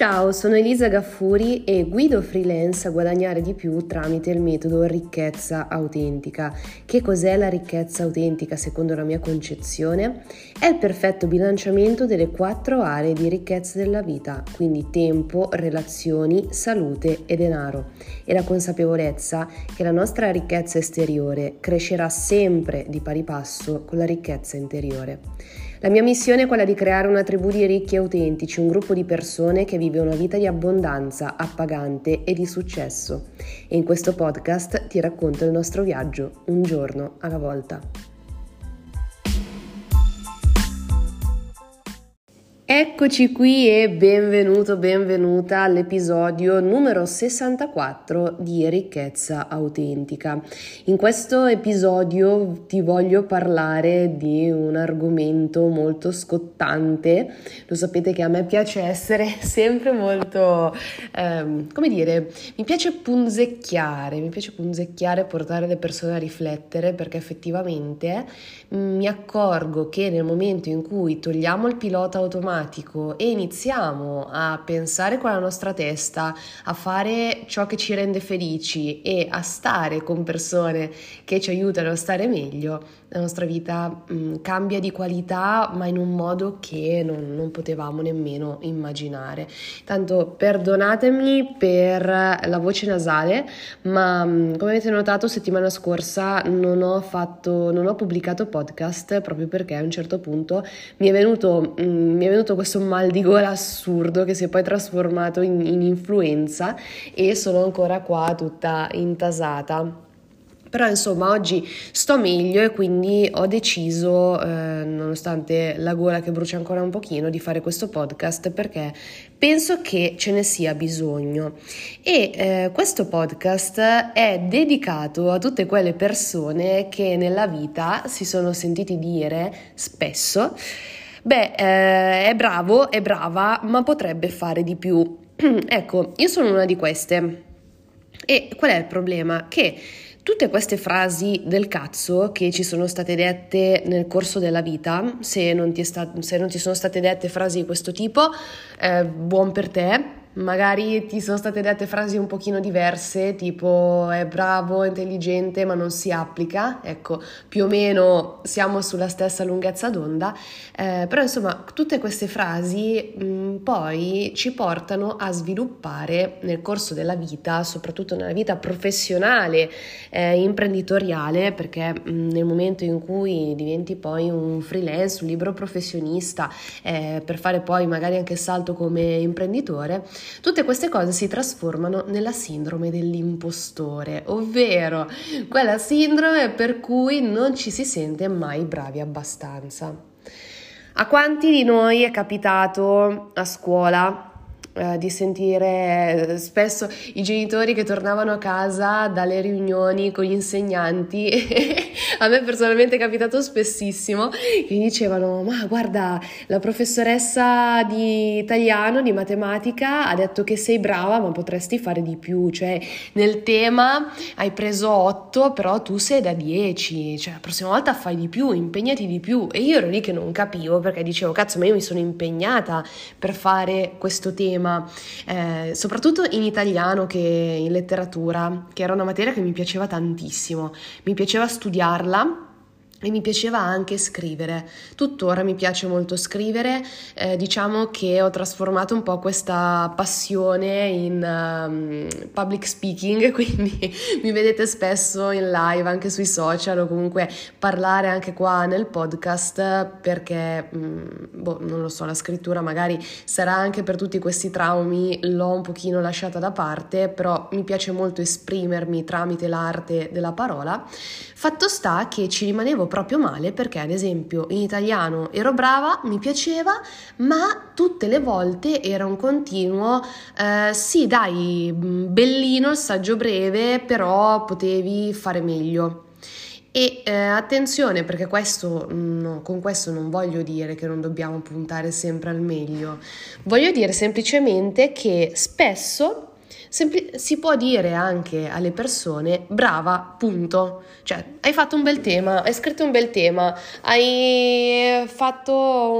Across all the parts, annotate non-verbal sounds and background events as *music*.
Ciao, sono Elisa Gaffuri e guido freelance a guadagnare di più tramite il metodo ricchezza autentica. Che cos'è la ricchezza autentica secondo la mia concezione? È il perfetto bilanciamento delle quattro aree di ricchezza della vita, quindi tempo, relazioni, salute e denaro. E la consapevolezza che la nostra ricchezza esteriore crescerà sempre di pari passo con la ricchezza interiore. La mia missione è quella di creare una tribù di ricchi e autentici, un gruppo di persone che vive una vita di abbondanza, appagante e di successo. E in questo podcast ti racconto il nostro viaggio, un giorno alla volta. Eccoci qui e benvenuto, benvenuta all'episodio numero 64 di Ricchezza Autentica. In questo episodio ti voglio parlare di un argomento molto scottante. Lo sapete che a me piace essere *laughs* sempre molto, ehm, come dire, mi piace punzecchiare, mi piace punzecchiare, portare le persone a riflettere perché effettivamente mi accorgo che nel momento in cui togliamo il pilota automatico, automatico e iniziamo a pensare con la nostra testa, a fare ciò che ci rende felici e a stare con persone che ci aiutano a stare meglio, la nostra vita mh, mm, cambia di qualità ma in un modo che non, non potevamo nemmeno immaginare. Tanto perdonatemi per la voce nasale, ma mh, mm, come avete notato settimana scorsa non ho, fatto, non ho pubblicato podcast proprio perché a un certo punto mi è venuto, mh, mm, mi è venuto questo mal di gola assurdo che si è poi trasformato in, in influenza e sono ancora qua tutta intasata. Però insomma oggi sto meglio e quindi ho deciso, eh, nonostante la gola che brucia ancora un pochino, di fare questo podcast perché penso che ce ne sia bisogno. E eh, questo podcast è dedicato a tutte quelle persone che nella vita si sono sentiti dire spesso, beh, eh, è bravo, è brava, ma potrebbe fare di più. *clears throat* ecco, io sono una di queste. E qual è il problema? Che Tutte queste frasi del cazzo che ci sono state dette nel corso della vita, se non ti, sta- se non ti sono state dette frasi di questo tipo, eh, buon per te, magari ti sono state dette frasi un pochino diverse, tipo è bravo, intelligente, ma non si applica, ecco, più o meno siamo sulla stessa lunghezza d'onda, eh, però insomma tutte queste frasi mh, mm, poi ci portano a sviluppare nel corso della vita, soprattutto nella vita professionale, eh, imprenditoriale, perché mh, mm, nel momento in cui diventi poi un freelance, un libero professionista, eh, per fare poi magari anche salto come imprenditore, Tutte queste cose si trasformano nella sindrome dell'impostore, ovvero quella sindrome per cui non ci si sente mai bravi abbastanza. A quanti di noi è capitato a scuola eh, di sentire spesso i genitori che tornavano a casa dalle riunioni con gli insegnanti. *laughs* a me personalmente è capitato spessissimo che mi dicevano: Ma guarda, la professoressa di italiano, di matematica, ha detto che sei brava, ma potresti fare di più. Cioè, nel tema hai preso 8, però tu sei da 10. Cioè, la prossima volta fai di più, impegnati di più. E io ero lì che non capivo perché dicevo: Cazzo, ma io mi sono impegnata per fare questo tema tema, eh, soprattutto in italiano che in letteratura, che era una materia che mi piaceva tantissimo. Mi piaceva studiarla e mi piaceva anche scrivere. Tuttora mi piace molto scrivere, eh, diciamo che ho trasformato un po' questa passione in um, public speaking, *laughs* quindi mi vedete spesso in live anche sui social o comunque parlare anche qua nel podcast perché, um, boh, non lo so, la scrittura magari sarà anche per tutti questi traumi, l'ho un pochino lasciata da parte, però mi piace molto esprimermi tramite l'arte della parola. Fatto sta che ci rimanevo proprio male perché ad esempio in italiano ero brava, mi piaceva, ma tutte le volte era un continuo, eh, sì dai, mm, bellino il saggio breve, però potevi fare meglio. E eh, attenzione perché questo, no, con questo non voglio dire che non dobbiamo puntare sempre al meglio, voglio dire semplicemente che spesso Sempli- si può dire anche alle persone brava, punto. Cioè, hai fatto un bel tema, hai scritto un bel tema, hai fatto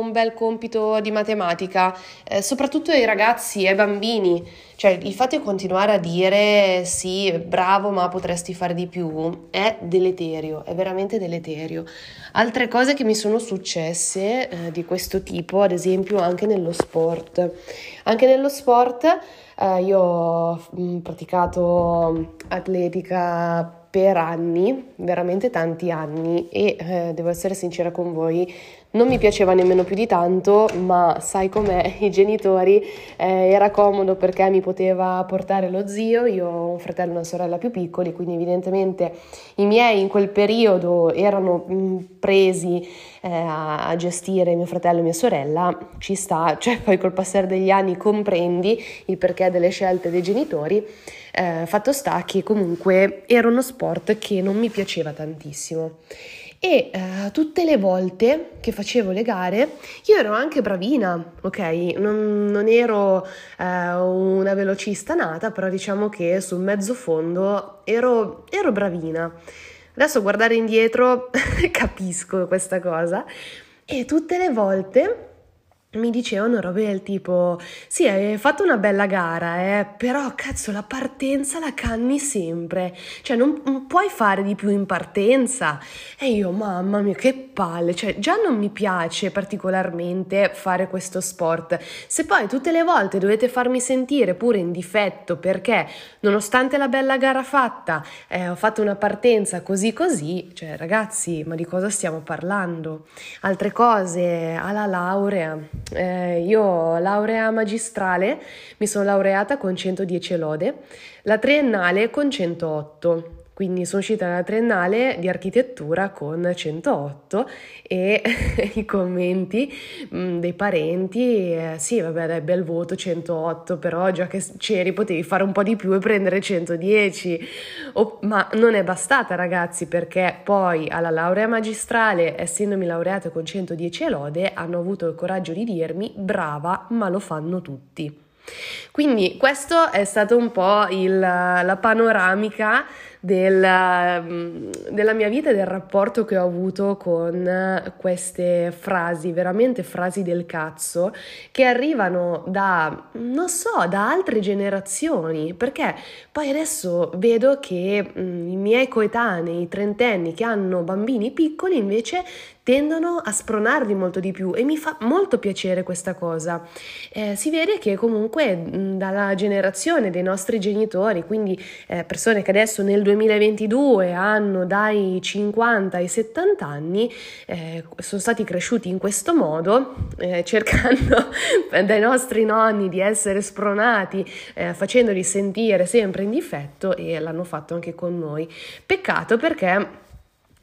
un bel compito di matematica, eh, soprattutto ai ragazzi, ai bambini. Cioè, il fatto di continuare a dire sì, bravo, ma potresti fare di più è deleterio, è veramente deleterio. Altre cose che mi sono successe eh, di questo tipo, ad esempio, anche nello sport. Anche nello sport eh, io ho mm, praticato atletica per anni, veramente tanti anni e eh, devo essere sincera con voi, non mi piaceva nemmeno più di tanto, ma sai com'è, *laughs* i genitori eh, era comodo perché mi poteva portare lo zio, io ho un fratello e una sorella più piccoli, quindi evidentemente i miei in quel periodo erano mm, presi eh, a, a, gestire mio fratello e mia sorella, ci sta, *laughs* cioè poi col passare degli anni comprendi il perché delle scelte dei genitori, eh, fatto sta che comunque era uno sport che non mi piaceva tantissimo e eh, tutte le volte che facevo le gare io ero anche bravina, ok? Non, non ero eh, una velocista nata, però diciamo che sul mezzo fondo ero, ero bravina. Adesso guardare indietro *laughs* capisco questa cosa e tutte le volte mi dicevano robe del tipo: Sì, hai fatto una bella gara, eh, però cazzo, la partenza la canni sempre. Cioè, non, non, puoi fare di più in partenza. E io, mamma mia, che palle. Cioè, già non mi piace particolarmente fare questo sport. Se poi tutte le volte dovete farmi sentire pure in difetto perché, nonostante la bella gara fatta, eh, ho fatto una partenza così così, cioè, ragazzi, ma di cosa stiamo parlando? Altre cose, alla laurea eh, io laurea magistrale, mi sono laureata con 110 lode, la triennale con 108 quindi sono uscita dalla triennale di architettura con 108 e *laughs* i commenti mh, mm, dei parenti, eh, sì vabbè dai bel voto 108, però già che c'eri potevi fare un po' di più e prendere 110, oh, ma non è bastata ragazzi perché poi alla laurea magistrale, essendomi laureata con 110 lode, hanno avuto il coraggio di dirmi brava ma lo fanno tutti. Quindi questo è stato un po' il, la panoramica del, mm, della mia vita e del rapporto che ho avuto con queste frasi, veramente frasi del cazzo, che arrivano da, non so, da altre generazioni, perché poi adesso vedo che mh, mm, i miei coetanei, i trentenni che hanno bambini piccoli, invece tendono a spronarli molto di più e mi fa molto piacere questa cosa. Eh, si vede che comunque mh, dalla generazione dei nostri genitori, quindi eh, persone che adesso nel 2022 hanno dai 50 ai 70 anni, eh, sono stati cresciuti in questo modo, eh, *laughs* cercando dai nostri nonni di essere spronati, eh, facendoli sentire sempre in difetto e l'hanno fatto anche con noi. Peccato perché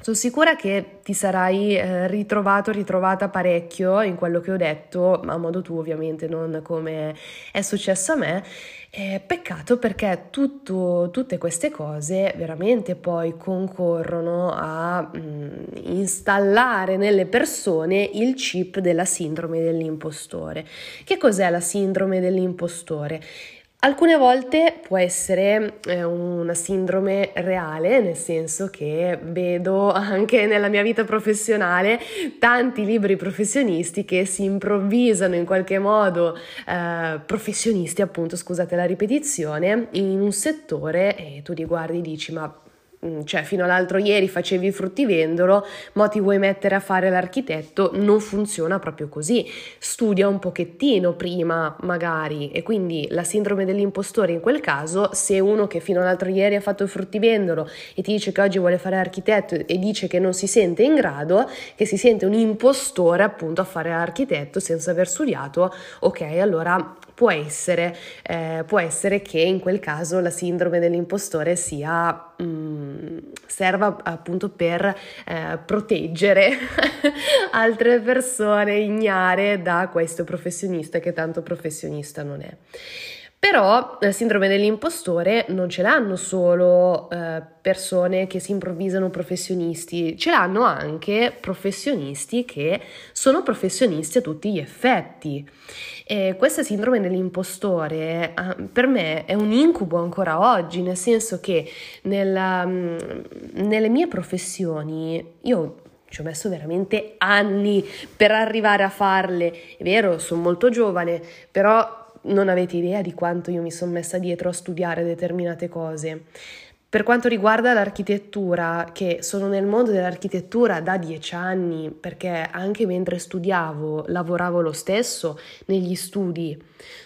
sono sicura che ti sarai eh, ritrovato, ritrovata parecchio in quello che ho detto, a modo tuo ovviamente, non come è successo a me. Eh, peccato perché tutto, tutte queste cose veramente poi concorrono a mh, mm, installare nelle persone il chip della sindrome dell'impostore. Che cos'è la sindrome dell'impostore? Alcune volte può essere eh, una sindrome reale, nel senso che vedo *laughs* anche nella mia vita professionale tanti libri professionisti che si improvvisano in qualche modo eh, professionisti, appunto, scusate la ripetizione, in un settore e tu li guardi e dici ma cioè fino all'altro ieri facevi il fruttivendolo, ma ti vuoi mettere a fare l'architetto, non funziona proprio così. Studia un pochettino prima, magari, e quindi la sindrome dell'impostore in quel caso, se uno che fino all'altro ieri ha fatto il fruttivendolo e ti dice che oggi vuole fare l'architetto e dice che non si sente in grado, che si sente un impostore appunto a fare l'architetto senza aver studiato, ok, allora può essere, eh, può essere che in quel caso la sindrome dell'impostore sia, mh, mm, serva appunto per eh, proteggere *laughs* altre persone ignare da questo professionista che tanto professionista non è. Però la sindrome dell'impostore non ce l'hanno solo eh, persone che si improvvisano professionisti, ce l'hanno anche professionisti che sono professionisti a tutti gli effetti. E questa sindrome dell'impostore eh, per me è un incubo ancora oggi, nel senso che nella, mm, nelle mie professioni io ci ho messo veramente anni per arrivare a farle. È vero, sono molto giovane, però non avete idea di quanto io mi sono messa dietro a studiare determinate cose. Per quanto riguarda l'architettura, che sono nel mondo dell'architettura da dieci anni, perché anche mentre studiavo lavoravo lo stesso negli studi,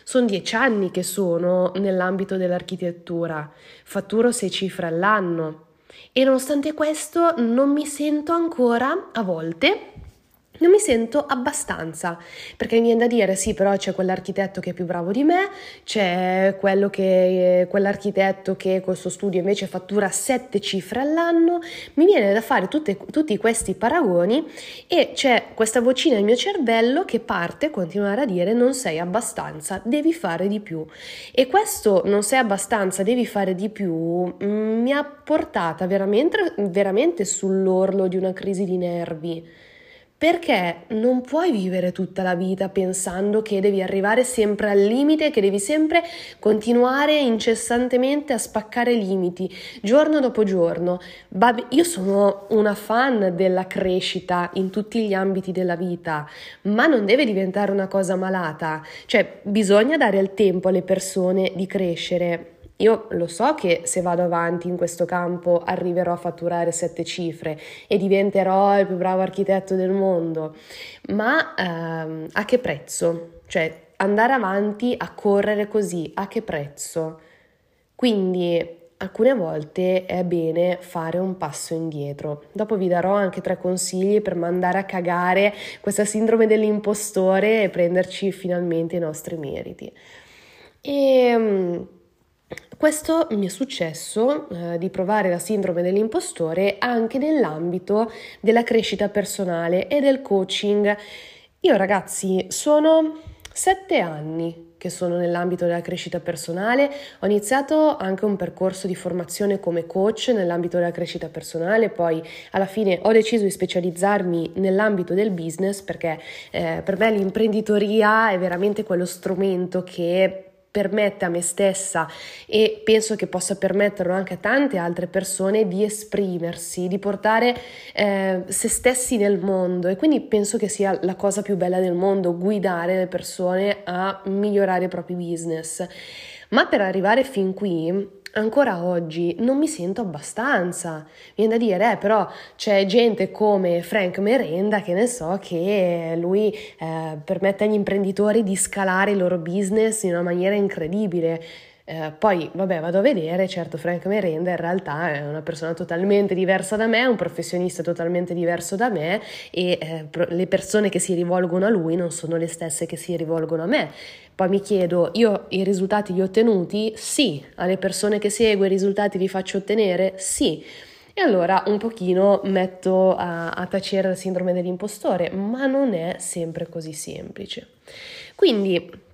sono dieci anni che sono nell'ambito dell'architettura, fatturo sei cifre all'anno e nonostante questo non mi sento ancora a volte non mi sento abbastanza, perché mi viene da dire sì, però c'è quell'architetto che è più bravo di me, c'è che, quell'architetto che col suo studio invece fattura sette cifre all'anno, mi viene da fare tutte, tutti questi paragoni e c'è questa vocina nel mio cervello che parte a continuare a dire non sei abbastanza, devi fare di più. E questo non sei abbastanza, devi fare di più, mm, mi ha portata veramente, veramente sull'orlo di una crisi di nervi perché non puoi vivere tutta la vita pensando che devi arrivare sempre al limite, che devi sempre continuare incessantemente a spaccare limiti, giorno dopo giorno. Io sono una fan della crescita in tutti gli ambiti della vita, ma non deve diventare una cosa malata. Cioè, bisogna dare il tempo alle persone di crescere. Io lo so che se vado avanti in questo campo arriverò a fatturare sette cifre e diventerò il più bravo architetto del mondo, ma ehm, a che prezzo? Cioè andare avanti a correre così, a che prezzo? Quindi alcune volte è bene fare un passo indietro. Dopo vi darò anche tre consigli per mandare a cagare questa sindrome dell'impostore e prenderci finalmente i nostri meriti. E ehm, questo mi è successo eh, di provare la sindrome dell'impostore anche nell'ambito della crescita personale e del coaching. Io ragazzi sono sette anni che sono nell'ambito della crescita personale, ho iniziato anche un percorso di formazione come coach nell'ambito della crescita personale, poi alla fine ho deciso di specializzarmi nell'ambito del business perché eh, per me l'imprenditoria è veramente quello strumento che permette a me stessa e penso che possa permetterlo anche a tante altre persone di esprimersi, di portare eh, se stessi nel mondo e quindi penso che sia la cosa più bella del mondo guidare le persone a migliorare i propri business. Ma per arrivare fin qui ancora oggi non mi sento abbastanza. Viene da dire, eh, però c'è gente come Frank Merenda che ne so che lui eh, permette agli imprenditori di scalare il loro business in una maniera incredibile. Eh, poi, vabbè, vado a vedere, certo Frank Merenda in realtà è una persona totalmente diversa da me, un professionista totalmente diverso da me e eh, le persone che si rivolgono a lui non sono le stesse che si rivolgono a me. Poi mi chiedo, io i risultati li ho ottenuti? Sì. Alle persone che seguo i risultati li faccio ottenere? Sì. E allora un pochino metto a, a tacere la sindrome dell'impostore, ma non è sempre così semplice. Quindi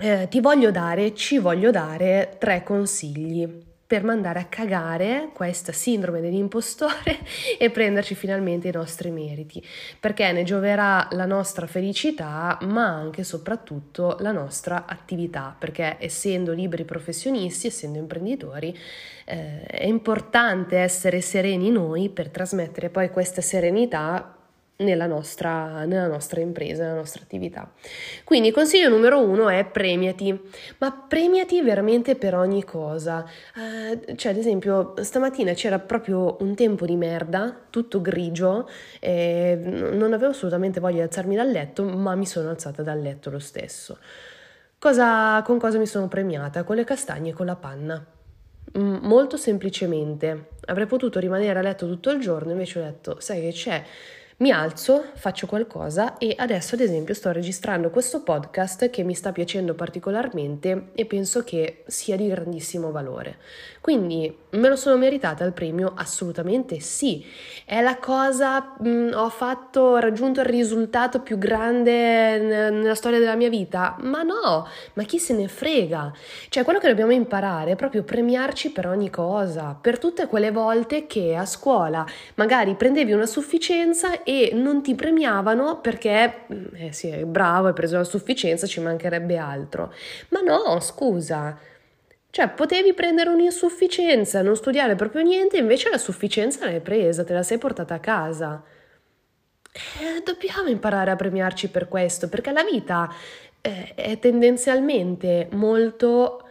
eh, ti voglio dare, ci voglio dare tre consigli per mandare a cagare questa sindrome dell'impostore *laughs* e prenderci finalmente i nostri meriti, perché ne gioverà la nostra felicità, ma anche e soprattutto la nostra attività, perché essendo liberi professionisti, essendo imprenditori, eh, è importante essere sereni noi per trasmettere poi questa serenità nella nostra, nella nostra impresa, nella nostra attività. Quindi consiglio numero uno è premiati, ma premiati veramente per ogni cosa. Eh, cioè, ad esempio, stamattina c'era proprio un tempo di merda, tutto grigio, e non avevo assolutamente voglia di alzarmi dal letto, ma mi sono alzata dal letto lo stesso. Cosa, con cosa mi sono premiata? Con le castagne e con la panna. Molto semplicemente. Avrei potuto rimanere a letto tutto il giorno, invece ho detto, sai che c'è? Mi alzo, faccio qualcosa e adesso ad esempio sto registrando questo podcast che mi sta piacendo particolarmente e penso che sia di grandissimo valore. Quindi me lo sono meritata il premio? Assolutamente sì. È la cosa, mh, mm, ho fatto, ho raggiunto il risultato più grande nella storia della mia vita? Ma no, ma chi se ne frega? Cioè quello che dobbiamo imparare è proprio premiarci per ogni cosa, per tutte quelle volte che a scuola magari prendevi una sufficienza e non ti premiavano perché, mm, eh sì, bravo, hai preso la sufficienza, ci mancherebbe altro. Ma no, scusa. Cioè, potevi prendere un'insufficienza, non studiare proprio niente, invece la sufficienza l'hai presa, te la sei portata a casa. Eh, dobbiamo imparare a premiarci per questo, perché la vita eh, è tendenzialmente molto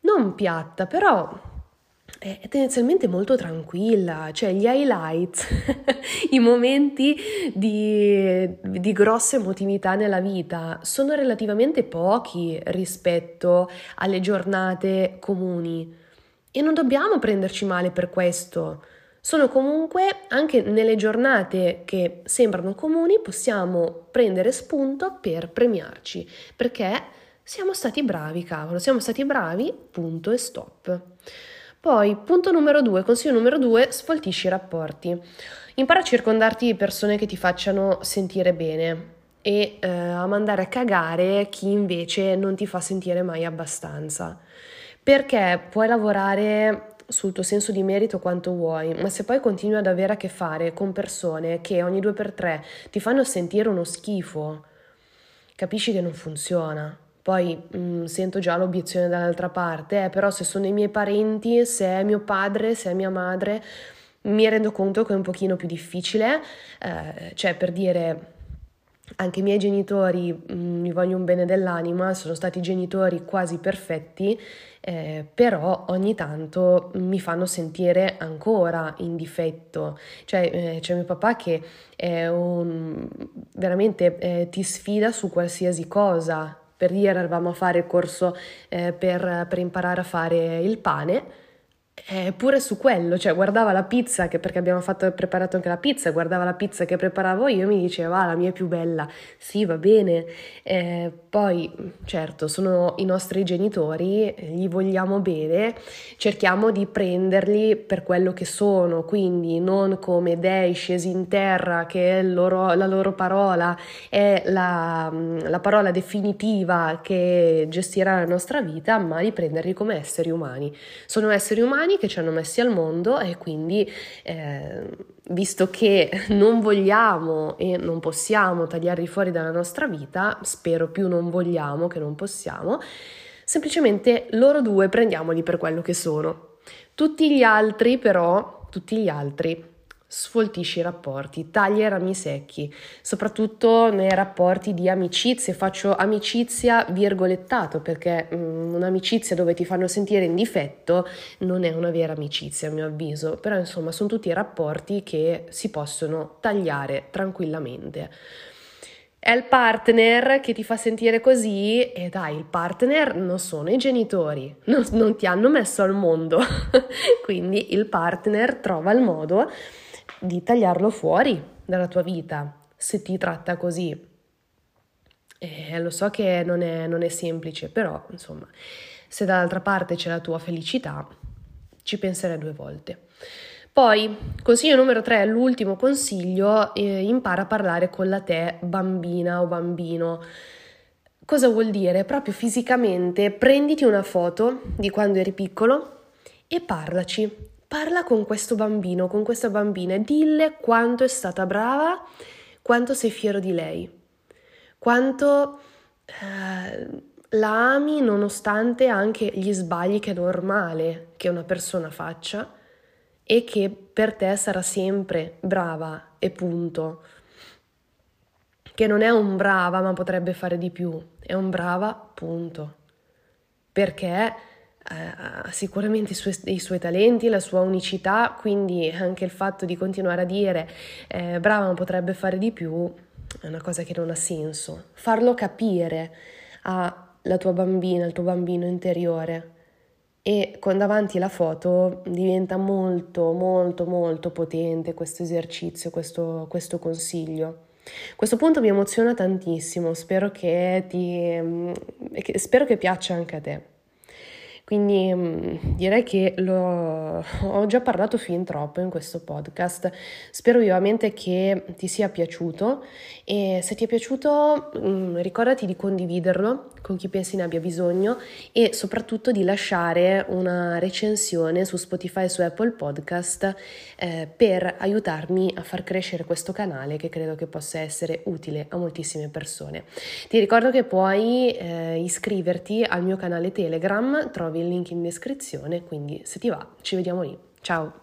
non piatta, però è tendenzialmente molto tranquilla, cioè gli highlights, *laughs* i momenti di, di, grossa emotività nella vita sono relativamente pochi rispetto alle giornate comuni e non dobbiamo prenderci male per questo. Sono comunque anche nelle giornate che sembrano comuni possiamo prendere spunto per premiarci perché siamo stati bravi, cavolo, siamo stati bravi, punto e stop. Poi, punto numero due, consiglio numero due, sfoltisci i rapporti. Impara a circondarti di persone che ti facciano sentire bene e eh, a mandare a cagare chi invece non ti fa sentire mai abbastanza. Perché puoi lavorare sul tuo senso di merito quanto vuoi, ma se poi continui ad avere a che fare con persone che ogni due per tre ti fanno sentire uno schifo, capisci che non funziona. Poi mh, mm, sento già l'obiezione dall'altra parte, eh, però se sono i miei parenti, se è mio padre, se è mia madre, mi rendo conto che è un pochino più difficile, eh, cioè per dire anche i miei genitori mh, mm, mi vogliono bene dell'anima, sono stati genitori quasi perfetti, eh, però ogni tanto mi fanno sentire ancora in difetto. Cioè, eh, c'è mio papà che un, veramente eh, ti sfida su qualsiasi cosa, per dire eravamo a fare il corso eh, per, per imparare a fare il pane Eppure su quello, cioè guardava la pizza, che perché abbiamo fatto, preparato anche la pizza, guardava la pizza che preparavo io e mi diceva, ah, la mia è più bella, sì, va bene. Eh, poi, certo, sono i nostri genitori, gli vogliamo bene, cerchiamo di prenderli per quello che sono, quindi non come dei scesi in terra, che loro, la loro parola è la, la parola definitiva che gestirà la nostra vita, ma di prenderli come esseri umani. Sono esseri umani umani che ci hanno messi al mondo e quindi eh, visto che non vogliamo e non possiamo tagliarli fuori dalla nostra vita, spero più non vogliamo che non possiamo, semplicemente loro due prendiamoli per quello che sono. Tutti gli altri però, tutti gli altri sfoltisci i rapporti, taglia i rami secchi, soprattutto nei rapporti di amicizie. Faccio amicizia virgolettato perché um, un'amicizia dove ti fanno sentire in difetto non è una vera amicizia a mio avviso, però insomma sono tutti rapporti che si possono tagliare tranquillamente. È il partner che ti fa sentire così e dai, il partner non sono i genitori, non, non ti hanno messo al mondo, *laughs* quindi il partner trova il modo di tagliarlo fuori dalla tua vita se ti tratta così. E lo so che non è, non è semplice, però insomma, se dall'altra parte c'è la tua felicità, ci penserai due volte. Poi, consiglio numero 3, l'ultimo consiglio, eh, impara a parlare con la te bambina o bambino. Cosa vuol dire? Proprio fisicamente prenditi una foto di quando eri piccolo e parlaci. Parla con questo bambino, con questa bambina e dille quanto è stata brava, quanto sei fiero di lei, quanto eh, la ami nonostante anche gli sbagli che è normale che una persona faccia e che per te sarà sempre brava e punto. Che non è un brava ma potrebbe fare di più, è un brava punto. Perché ha sicuramente i suoi, i suoi, talenti, la sua unicità, quindi anche il fatto di continuare a dire eh, brava ma potrebbe fare di più è una cosa che non ha senso. Farlo capire alla tua bambina, al tuo bambino interiore e con davanti la foto diventa molto molto molto potente questo esercizio, questo, questo consiglio. Questo punto mi emoziona tantissimo, spero che, ti, spero che piaccia anche a te. Quindi mm, direi che ho già parlato fin troppo in questo podcast. Spero vivamente che ti sia piaciuto e se ti è piaciuto mm, ricordati di condividerlo con chi pensi ne abbia bisogno e soprattutto di lasciare una recensione su Spotify e su Apple Podcast eh, per aiutarmi a far crescere questo canale che credo che possa essere utile a moltissime persone. Ti ricordo che puoi eh, iscriverti al mio canale Telegram, trovi il link in descrizione, quindi se ti va ci vediamo lì. Ciao!